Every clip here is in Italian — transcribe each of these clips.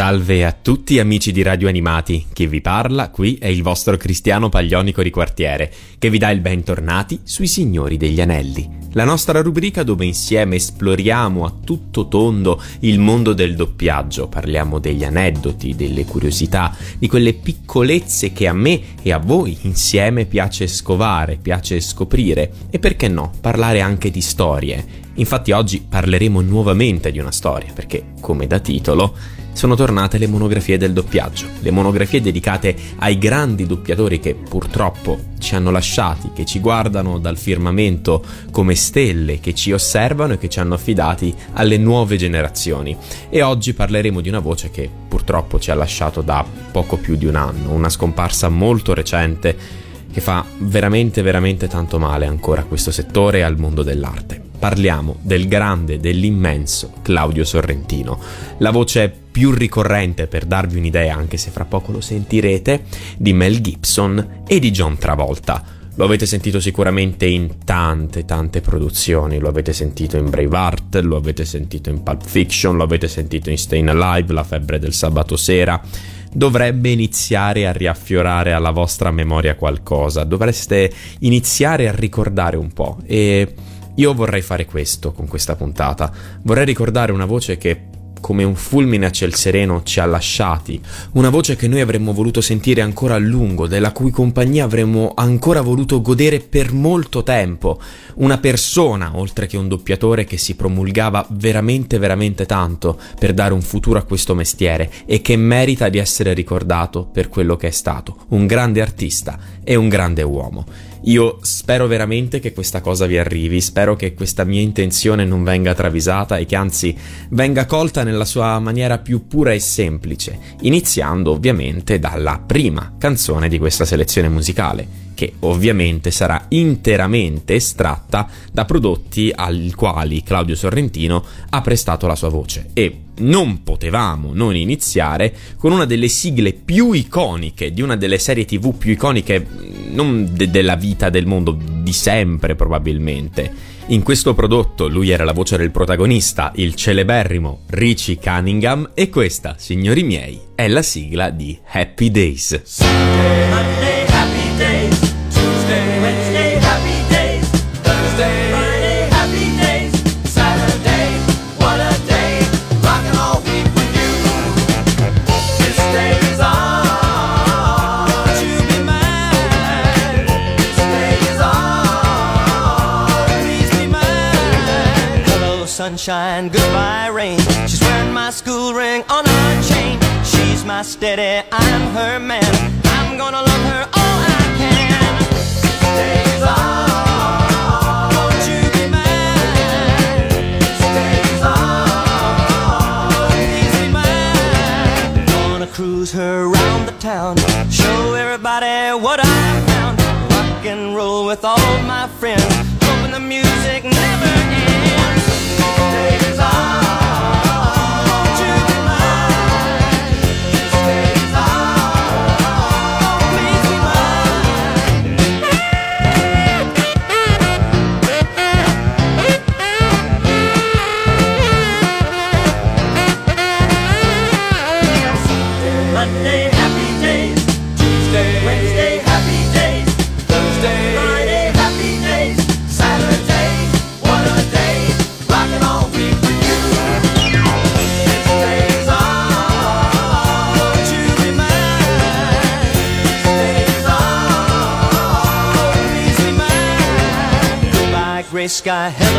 Salve a tutti amici di Radio Animati, chi vi parla qui è il vostro Cristiano Paglionico di quartiere, che vi dà il bentornati sui Signori degli Anelli, la nostra rubrica dove insieme esploriamo a tutto tondo il mondo del doppiaggio, parliamo degli aneddoti, delle curiosità, di quelle piccolezze che a me e a voi insieme piace scovare, piace scoprire e perché no, parlare anche di storie. Infatti oggi parleremo nuovamente di una storia, perché, come da titolo, sono tornate le monografie del doppiaggio, le monografie dedicate ai grandi doppiatori che purtroppo ci hanno lasciati, che ci guardano dal firmamento come stelle, che ci osservano e che ci hanno affidati alle nuove generazioni. E oggi parleremo di una voce che purtroppo ci ha lasciato da poco più di un anno, una scomparsa molto recente che fa veramente veramente tanto male ancora a questo settore e al mondo dell'arte. Parliamo del grande, dell'immenso Claudio Sorrentino, la voce più ricorrente per darvi un'idea, anche se fra poco lo sentirete, di Mel Gibson e di John Travolta. Lo avete sentito sicuramente in tante, tante produzioni. Lo avete sentito in Braveheart, lo avete sentito in Pulp Fiction, lo avete sentito in Stayin' Alive, La febbre del sabato sera. Dovrebbe iniziare a riaffiorare alla vostra memoria qualcosa, dovreste iniziare a ricordare un po' e io vorrei fare questo con questa puntata, vorrei ricordare una voce che come un fulmine a ciel sereno ci ha lasciati, una voce che noi avremmo voluto sentire ancora a lungo, della cui compagnia avremmo ancora voluto godere per molto tempo, una persona, oltre che un doppiatore, che si promulgava veramente veramente tanto per dare un futuro a questo mestiere e che merita di essere ricordato per quello che è stato, un grande artista e un grande uomo. Io spero veramente che questa cosa vi arrivi, spero che questa mia intenzione non venga travisata e che anzi venga colta nella sua maniera più pura e semplice, iniziando ovviamente dalla prima canzone di questa selezione musicale, che ovviamente sarà interamente estratta da prodotti ai quali Claudio Sorrentino ha prestato la sua voce. E non potevamo non iniziare con una delle sigle più iconiche di una delle serie tv più iconiche non de- della vita del mondo di sempre probabilmente in questo prodotto lui era la voce del protagonista, il celeberrimo Richie Cunningham, e questa, signori miei, è la sigla di Happy Days. Sunday, sunshine. Goodbye, rain. She's wearing my school ring on her chain. She's my steady. I'm her man. I had.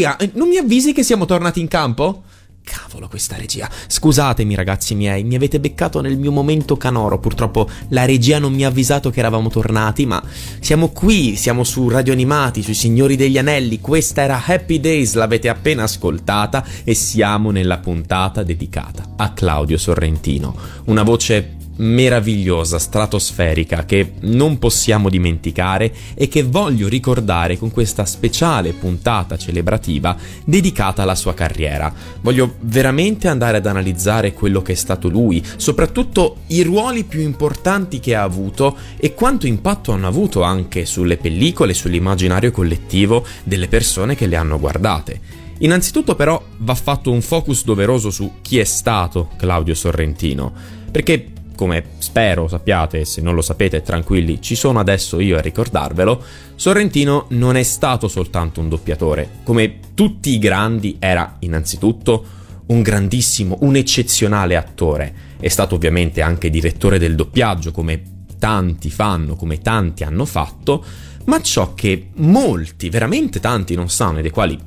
Regia, non mi avvisi che siamo tornati in campo? Cavolo questa regia. Scusatemi ragazzi miei, mi avete beccato nel mio momento canoro. Purtroppo la regia non mi ha avvisato che eravamo tornati, ma siamo qui, siamo su Radio Animati, sui Signori degli Anelli. Questa era Happy Days, l'avete appena ascoltata e siamo nella puntata dedicata a Claudio Sorrentino. Una voce meravigliosa, stratosferica, che non possiamo dimenticare e che voglio ricordare con questa speciale puntata celebrativa dedicata alla sua carriera. Voglio veramente andare ad analizzare quello che è stato lui, soprattutto i ruoli più importanti che ha avuto e quanto impatto hanno avuto anche sulle pellicole, sull'immaginario collettivo delle persone che le hanno guardate. Innanzitutto però va fatto un focus doveroso su chi è stato Claudio Sorrentino, perché come spero sappiate, se non lo sapete tranquilli, ci sono adesso io a ricordarvelo, Sorrentino non è stato soltanto un doppiatore, come tutti i grandi era innanzitutto un grandissimo, un eccezionale attore, è stato ovviamente anche direttore del doppiaggio, come tanti fanno, come tanti hanno fatto, ma ciò che molti, veramente tanti non sanno e dei quali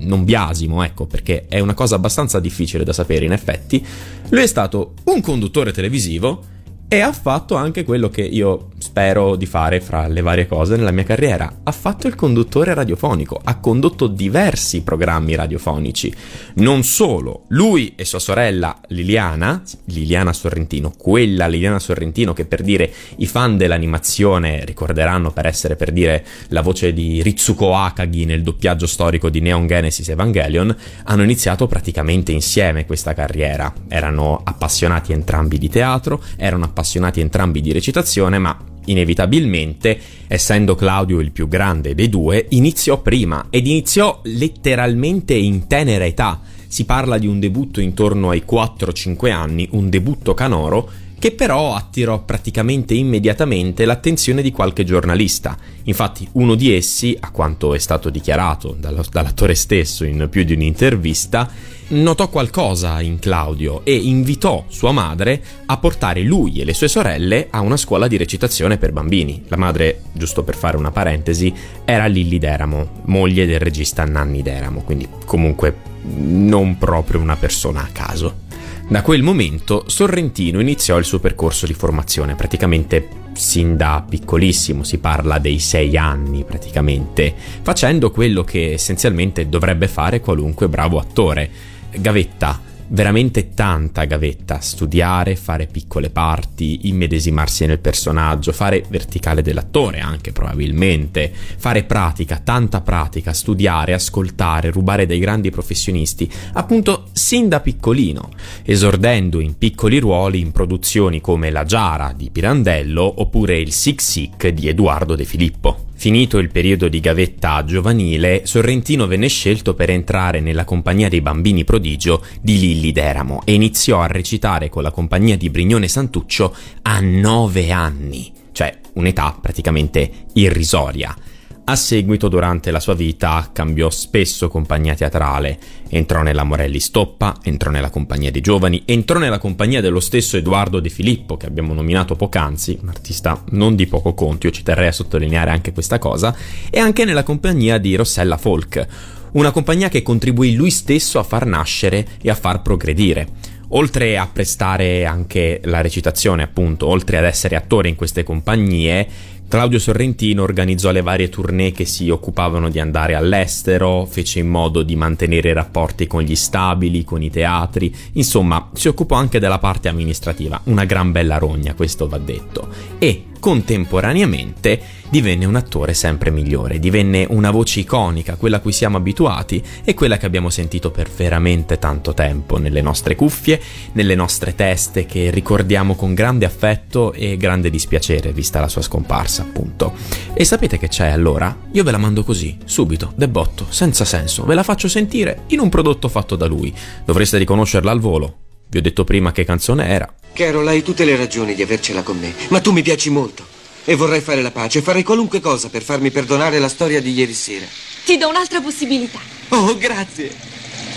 non biasimo, ecco, perché è una cosa abbastanza difficile da sapere in effetti, lui è stato un conduttore televisivo e ha fatto anche quello che io spero di fare fra le varie cose nella mia carriera. Ha fatto il conduttore radiofonico, ha condotto diversi programmi radiofonici. Non solo, lui e sua sorella Liliana, Liliana Sorrentino, quella Liliana Sorrentino che per dire i fan dell'animazione ricorderanno per essere per dire la voce di Ritsuko Akagi nel doppiaggio storico di Neon Genesis Evangelion, hanno iniziato praticamente insieme questa carriera. Erano appassionati entrambi di teatro, erano appassionati appassionati entrambi di recitazione, ma inevitabilmente, essendo Claudio il più grande dei due, iniziò prima ed iniziò letteralmente in tenera età. Si parla di un debutto intorno ai 4-5 anni, un debutto canoro che però attirò praticamente immediatamente l'attenzione di qualche giornalista. Infatti uno di essi, a quanto è stato dichiarato dall'attore stesso in più di un'intervista, notò qualcosa in Claudio e invitò sua madre a portare lui e le sue sorelle a una scuola di recitazione per bambini. La madre, giusto per fare una parentesi, era Lilli Deramo, moglie del regista Nanni Deramo, quindi comunque non proprio una persona a caso. Da quel momento Sorrentino iniziò il suo percorso di formazione, praticamente sin da piccolissimo, si parla dei sei anni praticamente, facendo quello che essenzialmente dovrebbe fare qualunque bravo attore. Gavetta, veramente tanta gavetta, studiare, fare piccole parti, immedesimarsi nel personaggio, fare verticale dell'attore anche probabilmente, fare pratica, tanta pratica, studiare, ascoltare, rubare dai grandi professionisti, appunto sin da piccolino, esordendo in piccoli ruoli in produzioni come La Giara di Pirandello oppure Il Sic Sic di Edoardo De Filippo. Finito il periodo di gavetta giovanile, Sorrentino venne scelto per entrare nella compagnia dei bambini prodigio di Lilli Deramo e iniziò a recitare con la compagnia di Brignone Santuccio a nove anni, cioè un'età praticamente irrisoria. A seguito, durante la sua vita, cambiò spesso compagnia teatrale. Entrò nella Morelli Stoppa, entrò nella compagnia dei giovani, entrò nella compagnia dello stesso Edoardo De Filippo, che abbiamo nominato poc'anzi, un artista non di poco conto, io ci terrei a sottolineare anche questa cosa, e anche nella compagnia di Rossella Folk, una compagnia che contribuì lui stesso a far nascere e a far progredire. Oltre a prestare anche la recitazione, appunto, oltre ad essere attore in queste compagnie, Claudio Sorrentino organizzò le varie tournée che si occupavano di andare all'estero, fece in modo di mantenere rapporti con gli stabili, con i teatri, insomma si occupò anche della parte amministrativa, una gran bella rogna, questo va detto. E contemporaneamente divenne un attore sempre migliore, divenne una voce iconica, quella a cui siamo abituati e quella che abbiamo sentito per veramente tanto tempo nelle nostre cuffie, nelle nostre teste che ricordiamo con grande affetto e grande dispiacere vista la sua scomparsa, appunto. E sapete che c'è allora? Io ve la mando così, subito, debotto, senza senso, ve la faccio sentire in un prodotto fatto da lui. Dovreste riconoscerla al volo. Vi ho detto prima che canzone era. Carol, hai tutte le ragioni di avercela con me, ma tu mi piaci molto. E vorrei fare la pace, farei qualunque cosa per farmi perdonare la storia di ieri sera. Ti do un'altra possibilità. Oh, grazie.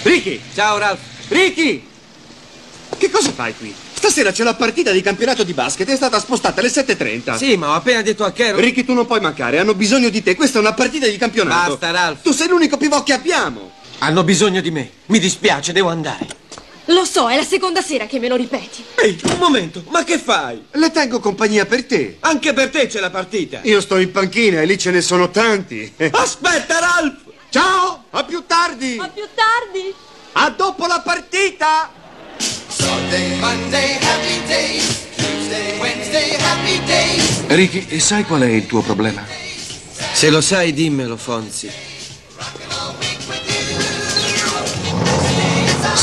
Ricky! Ciao, Ralph. Ricky! Che cosa fai qui? Stasera c'è la partita di campionato di basket, è stata spostata alle 7.30. Sì, ma ho appena detto a Carol... Ricky, tu non puoi mancare, hanno bisogno di te. Questa è una partita di campionato. Basta, Ralph. Tu sei l'unico pivot che abbiamo. Hanno bisogno di me. Mi dispiace, devo andare. Lo so, è la seconda sera che me lo ripeti. Ehi, un momento, ma che fai? Le tengo compagnia per te. Anche per te c'è la partita. Io sto in panchina e lì ce ne sono tanti. Aspetta, Ralph! Ciao, a più tardi. A più tardi! A dopo la partita. Sunday, Monday, happy days. Tuesday, Wednesday, happy days. Ricky, e sai qual è il tuo problema? Se lo sai, dimmelo, Fonzi.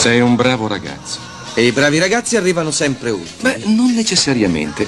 Sei un bravo ragazzo. E i bravi ragazzi arrivano sempre ultimi. Beh, non necessariamente.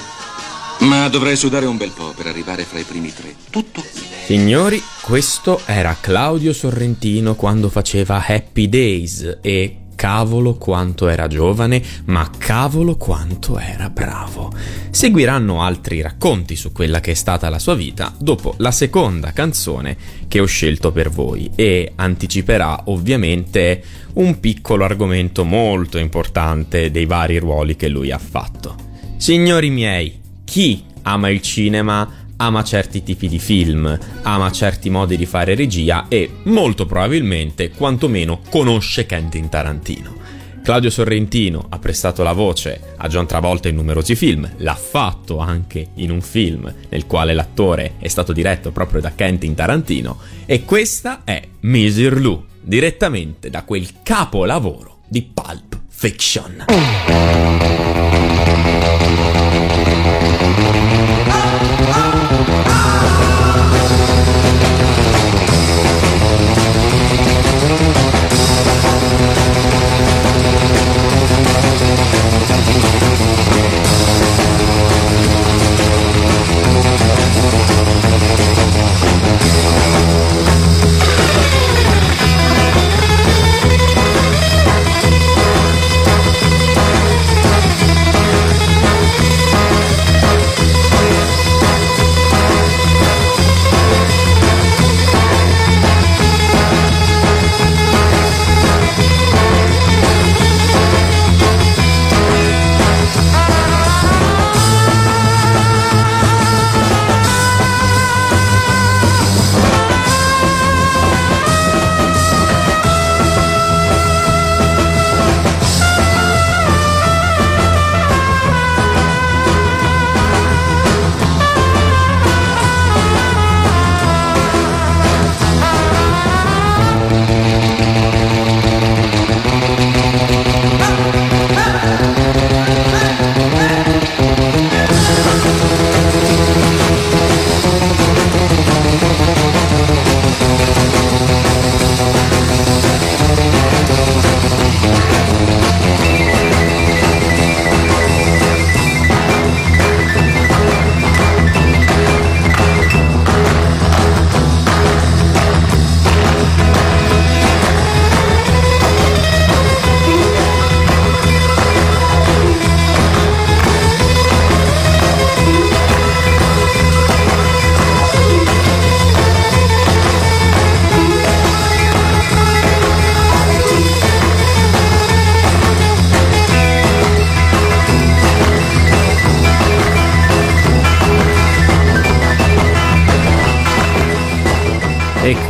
Ma dovrei sudare un bel po' per arrivare fra i primi tre. Tutto qui. Signori, questo era Claudio Sorrentino quando faceva Happy Days e cavolo quanto era giovane, ma cavolo quanto era bravo. Seguiranno altri racconti su quella che è stata la sua vita dopo la seconda canzone che ho scelto per voi e anticiperà ovviamente un piccolo argomento molto importante dei vari ruoli che lui ha fatto. Signori miei, chi ama il cinema ama certi tipi di film, ama certi modi di fare regia e molto probabilmente quantomeno conosce Quentin Tarantino. Claudio Sorrentino ha prestato la voce a John Travolta in numerosi film, l'ha fatto anche in un film nel quale l'attore è stato diretto proprio da Quentin Tarantino e questa è Misir Lou, direttamente da quel capolavoro di Pulp Fiction. Ah! Ah!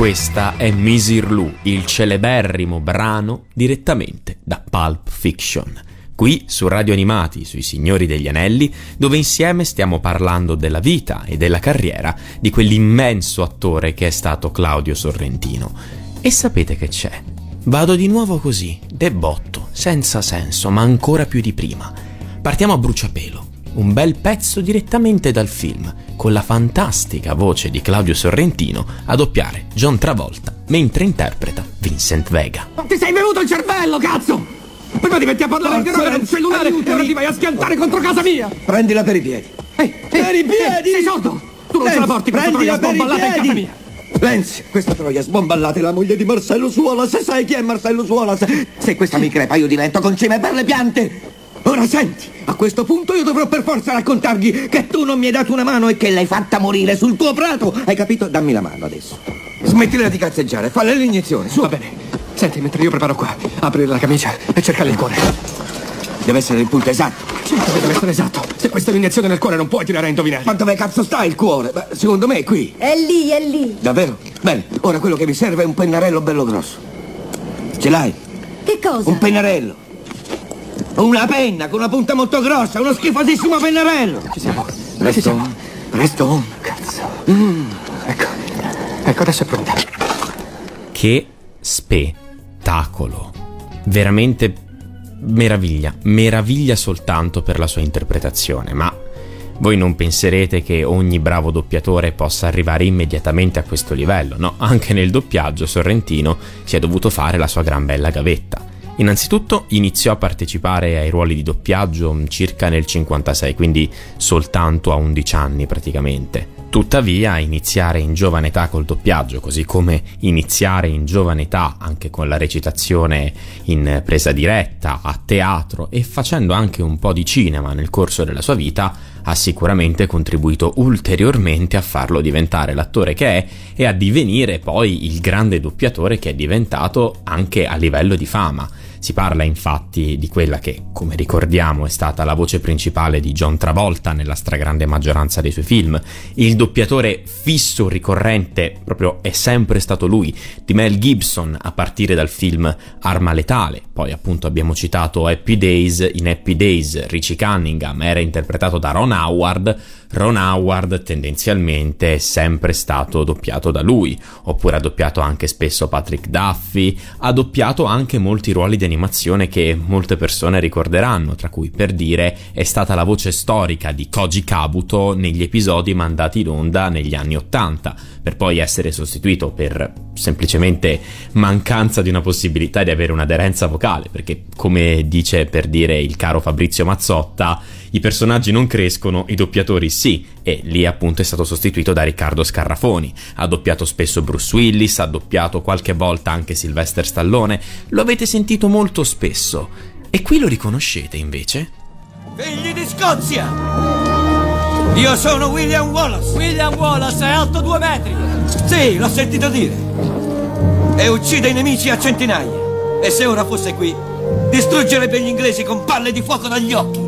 Questa è Misir Lou, il celeberrimo brano direttamente da Pulp Fiction. Qui su Radio Animati, sui Signori degli Anelli, dove insieme stiamo parlando della vita e della carriera di quell'immenso attore che è stato Claudio Sorrentino. E sapete che c'è? Vado di nuovo così, debotto, senza senso, ma ancora più di prima. Partiamo a bruciapelo un bel pezzo direttamente dal film, con la fantastica voce di Claudio Sorrentino a doppiare John Travolta mentre interpreta Vincent Vega. Ti sei venuto il cervello, cazzo! Prima ti metti a parlare Porco, anche nel cellulare aiutami. e ora ti vai a schiantare contro casa mia! Prendila per i piedi. Ehi, Per i piedi! Sei sordo! Tu non ce la porti questa troia per i sbomballata in casa piedi! mia! Lenzi, questa troia sbomballata è la moglie di Marcello Suolas. Sai chi è Marcello Suolas? Se questa mi crepa io divento concime per le piante. Ora senti, a questo punto io dovrò per forza raccontargli che tu non mi hai dato una mano e che l'hai fatta morire sul tuo prato. Hai capito? Dammi la mano adesso. Smettila di cazzeggiare, falle l'iniezione, su. Va bene. Senti, mentre io preparo qua, apri la camicia e cercali il cuore. Deve essere il punto esatto. Certo che deve essere esatto. Se questa è un'iniezione nel cuore non puoi tirare a indovinare. Ma dove cazzo sta il cuore? Beh, secondo me è qui. È lì, è lì. Davvero? Bene, ora quello che mi serve è un pennarello bello grosso. Ce l'hai? Che cosa? Un pennarello. Una penna con una punta molto grossa, uno schifosissimo pennarello. Ci siamo. Presto, siamo. presto. Cazzo. Ecco. Ecco, adesso è pronta. Che spettacolo! Veramente meraviglia, meraviglia soltanto per la sua interpretazione, ma voi non penserete che ogni bravo doppiatore possa arrivare immediatamente a questo livello, no? Anche nel doppiaggio Sorrentino si è dovuto fare la sua gran bella gavetta. Innanzitutto iniziò a partecipare ai ruoli di doppiaggio circa nel 56, quindi soltanto a 11 anni praticamente. Tuttavia, iniziare in giovane età col doppiaggio, così come iniziare in giovane età anche con la recitazione in presa diretta, a teatro e facendo anche un po' di cinema nel corso della sua vita, ha sicuramente contribuito ulteriormente a farlo diventare l'attore che è e a divenire poi il grande doppiatore che è diventato anche a livello di fama. Si parla infatti di quella che, come ricordiamo, è stata la voce principale di John Travolta nella stragrande maggioranza dei suoi film. Il doppiatore fisso ricorrente proprio è sempre stato lui, di Mel Gibson a partire dal film Arma letale. Poi appunto abbiamo citato Happy Days, in Happy Days Richie Cunningham era interpretato da Ron Howard, Ron Howard tendenzialmente è sempre stato doppiato da lui, oppure ha doppiato anche spesso Patrick Duffy, ha doppiato anche molti ruoli di animazione che molte persone ricorderanno, tra cui per dire è stata la voce storica di Koji Kabuto negli episodi mandati in onda negli anni Ottanta, per poi essere sostituito per semplicemente mancanza di una possibilità di avere un'aderenza vocale, perché come dice per dire il caro Fabrizio Mazzotta, i personaggi non crescono, i doppiatori sì, e lì appunto è stato sostituito da Riccardo Scarrafoni. Ha doppiato spesso Bruce Willis, ha doppiato qualche volta anche Sylvester Stallone, lo avete sentito molto spesso. E qui lo riconoscete invece? Figli di Scozia! Io sono William Wallace. William Wallace è alto due metri. Sì, l'ho sentito dire. E uccide i nemici a centinaia. E se ora fosse qui, distruggerebbe gli inglesi con palle di fuoco dagli occhi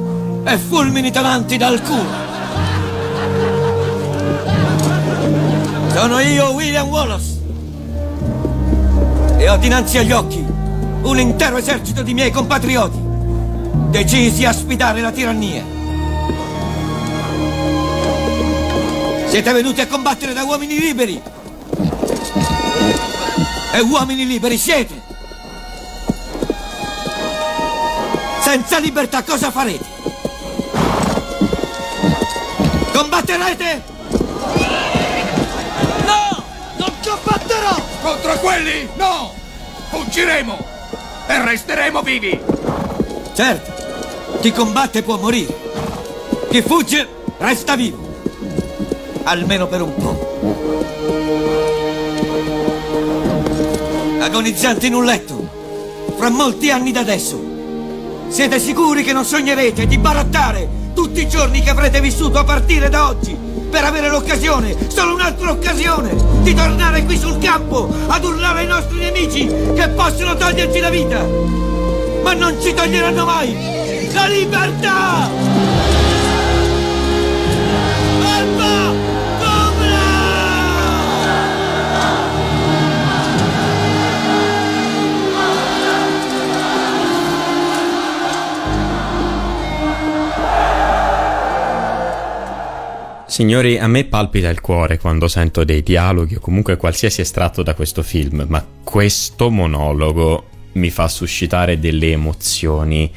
e fulmini tonanti dal culo. Sono io, William Wallace. E ho dinanzi agli occhi un intero esercito di miei compatrioti, decisi a sfidare la tirannia. Siete venuti a combattere da uomini liberi. E uomini liberi siete. Senza libertà cosa farete? Combatterete? No! Non combatterò! Contro quelli? No! Fuggiremo! E resteremo vivi! Certo, chi combatte può morire. Chi fugge resta vivo. Almeno per un po'. Agonizzanti in un letto, fra molti anni da adesso. Siete sicuri che non sognerete di barattare tutti i giorni che avrete vissuto a partire da oggi per avere l'occasione, solo un'altra occasione, di tornare qui sul campo ad urlare ai nostri nemici che possono toglierci la vita, ma non ci toglieranno mai la libertà! Signori, a me palpita il cuore quando sento dei dialoghi o comunque qualsiasi estratto da questo film, ma questo monologo mi fa suscitare delle emozioni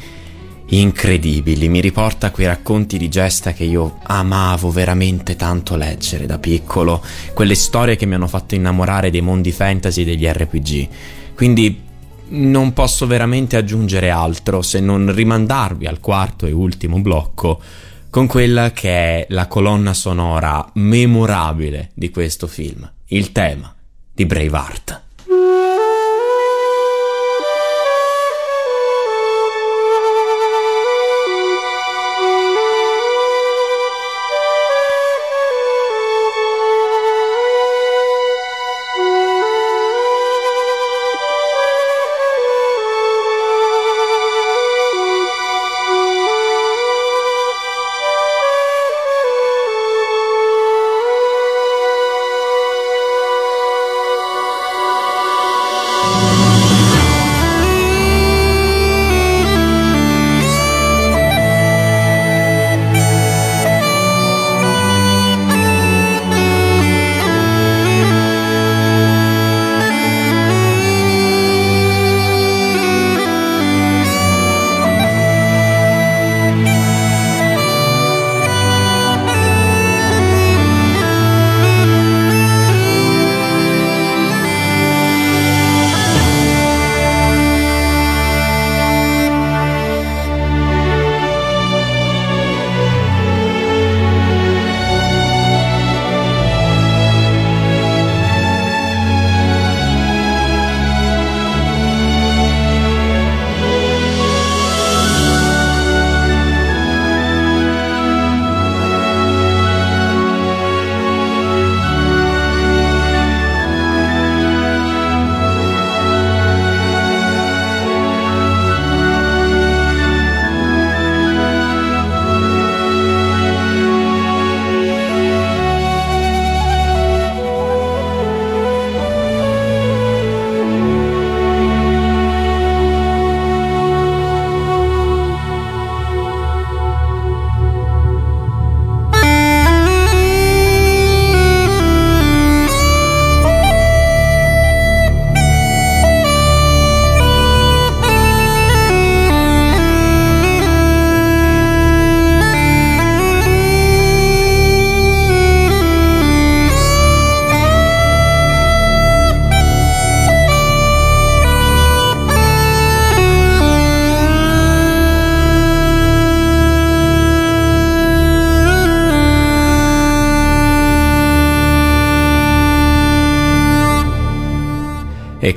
incredibili, mi riporta quei racconti di gesta che io amavo veramente tanto leggere da piccolo, quelle storie che mi hanno fatto innamorare dei mondi fantasy e degli RPG. Quindi non posso veramente aggiungere altro se non rimandarvi al quarto e ultimo blocco con quella che è la colonna sonora memorabile di questo film, il tema di Braveheart.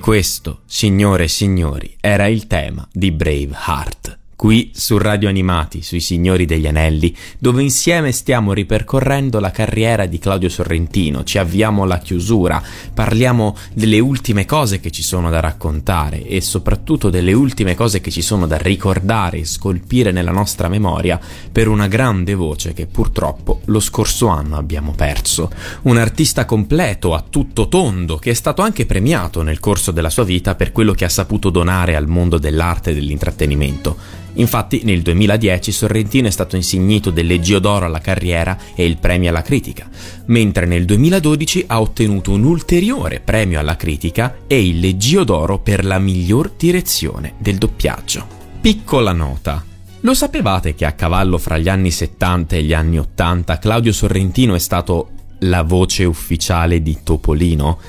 Questo, signore e signori, era il tema di Braveheart qui su Radio Animati, sui Signori degli Anelli, dove insieme stiamo ripercorrendo la carriera di Claudio Sorrentino, ci avviamo alla chiusura, parliamo delle ultime cose che ci sono da raccontare e soprattutto delle ultime cose che ci sono da ricordare e scolpire nella nostra memoria per una grande voce che purtroppo lo scorso anno abbiamo perso. Un artista completo, a tutto tondo, che è stato anche premiato nel corso della sua vita per quello che ha saputo donare al mondo dell'arte e dell'intrattenimento. Infatti nel 2010 Sorrentino è stato insignito del Leggio d'Oro alla carriera e il premio alla critica, mentre nel 2012 ha ottenuto un ulteriore premio alla critica e il Leggio d'Oro per la miglior direzione del doppiaggio. Piccola nota. Lo sapevate che a cavallo fra gli anni 70 e gli anni 80 Claudio Sorrentino è stato la voce ufficiale di Topolino?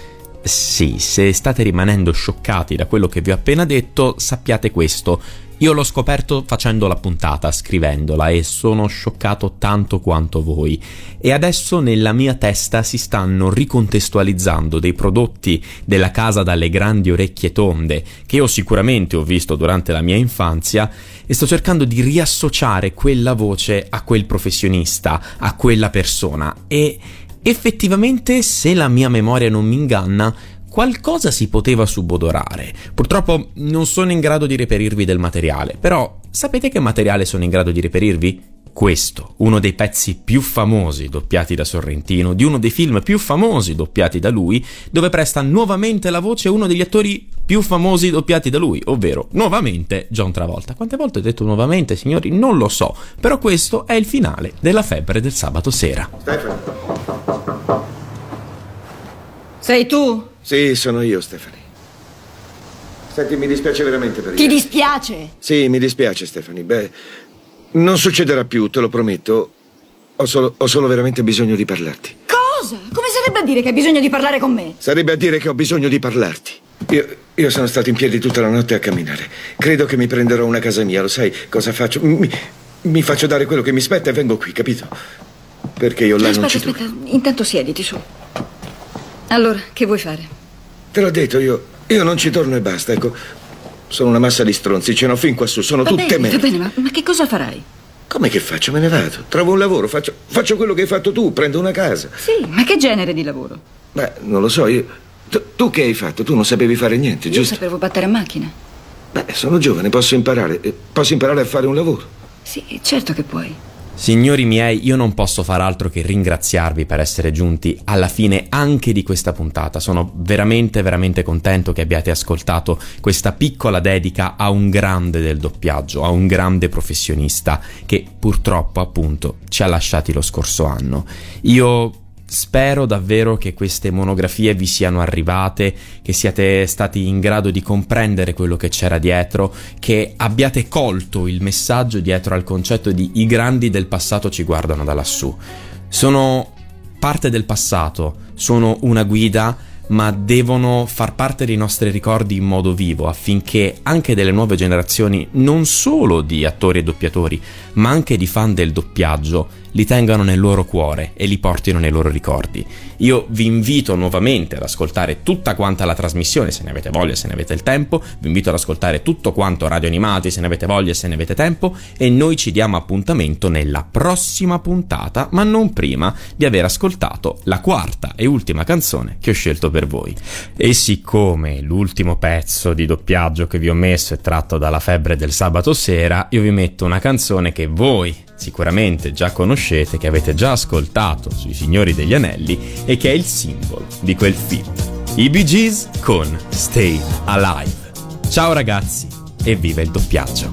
Sì, se state rimanendo scioccati da quello che vi ho appena detto, sappiate questo. Io l'ho scoperto facendo la puntata, scrivendola e sono scioccato tanto quanto voi. E adesso nella mia testa si stanno ricontestualizzando dei prodotti della casa dalle grandi orecchie tonde, che io sicuramente ho visto durante la mia infanzia, e sto cercando di riassociare quella voce a quel professionista, a quella persona. E effettivamente, se la mia memoria non mi inganna, qualcosa si poteva subodorare. Purtroppo non sono in grado di reperirvi del materiale, però sapete che materiale sono in grado di reperirvi? Questo, uno dei pezzi più famosi doppiati da Sorrentino, di uno dei film più famosi doppiati da lui, dove presta nuovamente la voce uno degli attori più famosi doppiati da lui, ovvero nuovamente John Travolta. Quante volte ho detto nuovamente, signori? Non lo so, però questo è il finale della febbre del sabato sera. Stefano. Sei tu? Sì, sono io, Stefani. Senti, mi dispiace veramente per Ti ieri. dispiace? Sì, mi dispiace, Stefani. Beh, non succederà più, te lo prometto. Ho solo, ho solo veramente bisogno di parlarti. Cosa? Come sarebbe a dire che hai bisogno di parlare con me? Sarebbe a dire che ho bisogno di parlarti. Io, io sono stato in piedi tutta la notte a camminare. Credo che mi prenderò una casa mia, lo sai cosa faccio? Mi, mi faccio dare quello che mi spetta e vengo qui, capito? Perché io là non aspetta, ci aspetta, intanto siediti su. Allora, che vuoi fare? Te l'ho detto, io, io non ci torno e basta, ecco. Sono una massa di stronzi, ce n'ho fin quassù, sono Va tutte bene, me. va bene, ma, ma che cosa farai? Come che faccio? Me ne vado. Trovo un lavoro, faccio, faccio quello che hai fatto tu, prendo una casa. Sì, ma che genere di lavoro? Beh, non lo so, io. Tu, tu che hai fatto? Tu non sapevi fare niente, Io giusto? sapevo battere a macchina. Beh, sono giovane, posso imparare. eh, Posso imparare a fare un lavoro. Sì, certo che puoi. Signori miei, io non posso far altro che ringraziarvi per essere giunti alla fine anche di questa puntata. Sono veramente, veramente contento che abbiate ascoltato questa piccola dedica a un grande del doppiaggio, a un grande professionista che purtroppo, appunto, ci ha lasciati lo scorso anno. Io Spero davvero che queste monografie vi siano arrivate, che siate stati in grado di comprendere quello che c'era dietro, che abbiate colto il messaggio dietro al concetto di i grandi del passato ci guardano da lassù. Sono parte del passato, sono una guida, ma devono far parte dei nostri ricordi in modo vivo affinché anche delle nuove generazioni, non solo di attori e doppiatori, ma anche di fan del doppiaggio, li tengano nel loro cuore e li portino nei loro ricordi. Io vi invito nuovamente ad ascoltare tutta quanta la trasmissione, se ne avete voglia, se ne avete il tempo, vi invito ad ascoltare tutto quanto Radio Animati, se ne avete voglia, se ne avete tempo, e noi ci diamo appuntamento nella prossima puntata, ma non prima di aver ascoltato la quarta e ultima canzone che ho scelto per voi. E siccome l'ultimo pezzo di doppiaggio che vi ho messo è tratto dalla febbre del sabato sera, io vi metto una canzone che voi sicuramente già conoscete, che avete già ascoltato sui Signori degli Anelli e che è il simbolo di quel film. I Bee Gees con Stay Alive. Ciao ragazzi e viva il doppiaggio!